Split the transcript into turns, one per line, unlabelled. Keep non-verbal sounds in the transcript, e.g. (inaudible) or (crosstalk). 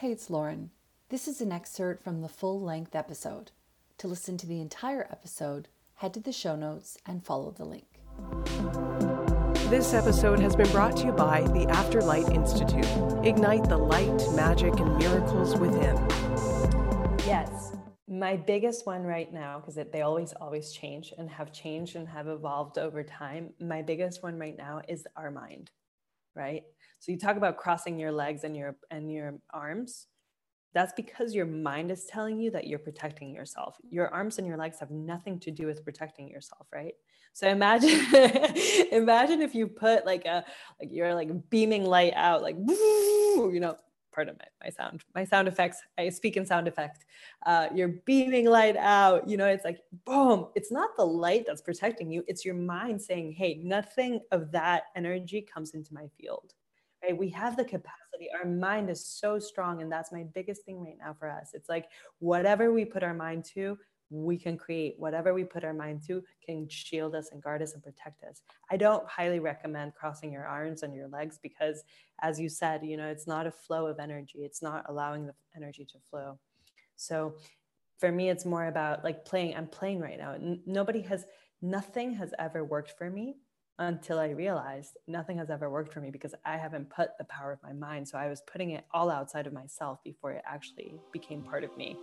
Hey, it's Lauren. This is an excerpt from the full length episode. To listen to the entire episode, head to the show notes and follow the link.
This episode has been brought to you by the Afterlight Institute. Ignite the light, magic, and miracles within.
Yes. My biggest one right now, because they always, always change and have changed and have evolved over time. My biggest one right now is our mind, right? So you talk about crossing your legs and your and your arms. That's because your mind is telling you that you're protecting yourself. Your arms and your legs have nothing to do with protecting yourself, right? So imagine (laughs) imagine if you put like a like you're like beaming light out like (laughs) you know pardon my, my sound my sound effects. I speak in sound effect. Uh, you're beaming light out you know it's like boom it's not the light that's protecting you it's your mind saying hey nothing of that energy comes into my field. Right? We have the capacity. Our mind is so strong and that's my biggest thing right now for us. It's like whatever we put our mind to we can create whatever we put our mind to can shield us and guard us and protect us i don't highly recommend crossing your arms and your legs because as you said you know it's not a flow of energy it's not allowing the energy to flow so for me it's more about like playing i'm playing right now N- nobody has nothing has ever worked for me until I realized nothing has ever worked for me because I haven't put the power of my mind. So I was putting it all outside of myself before it actually became part of me.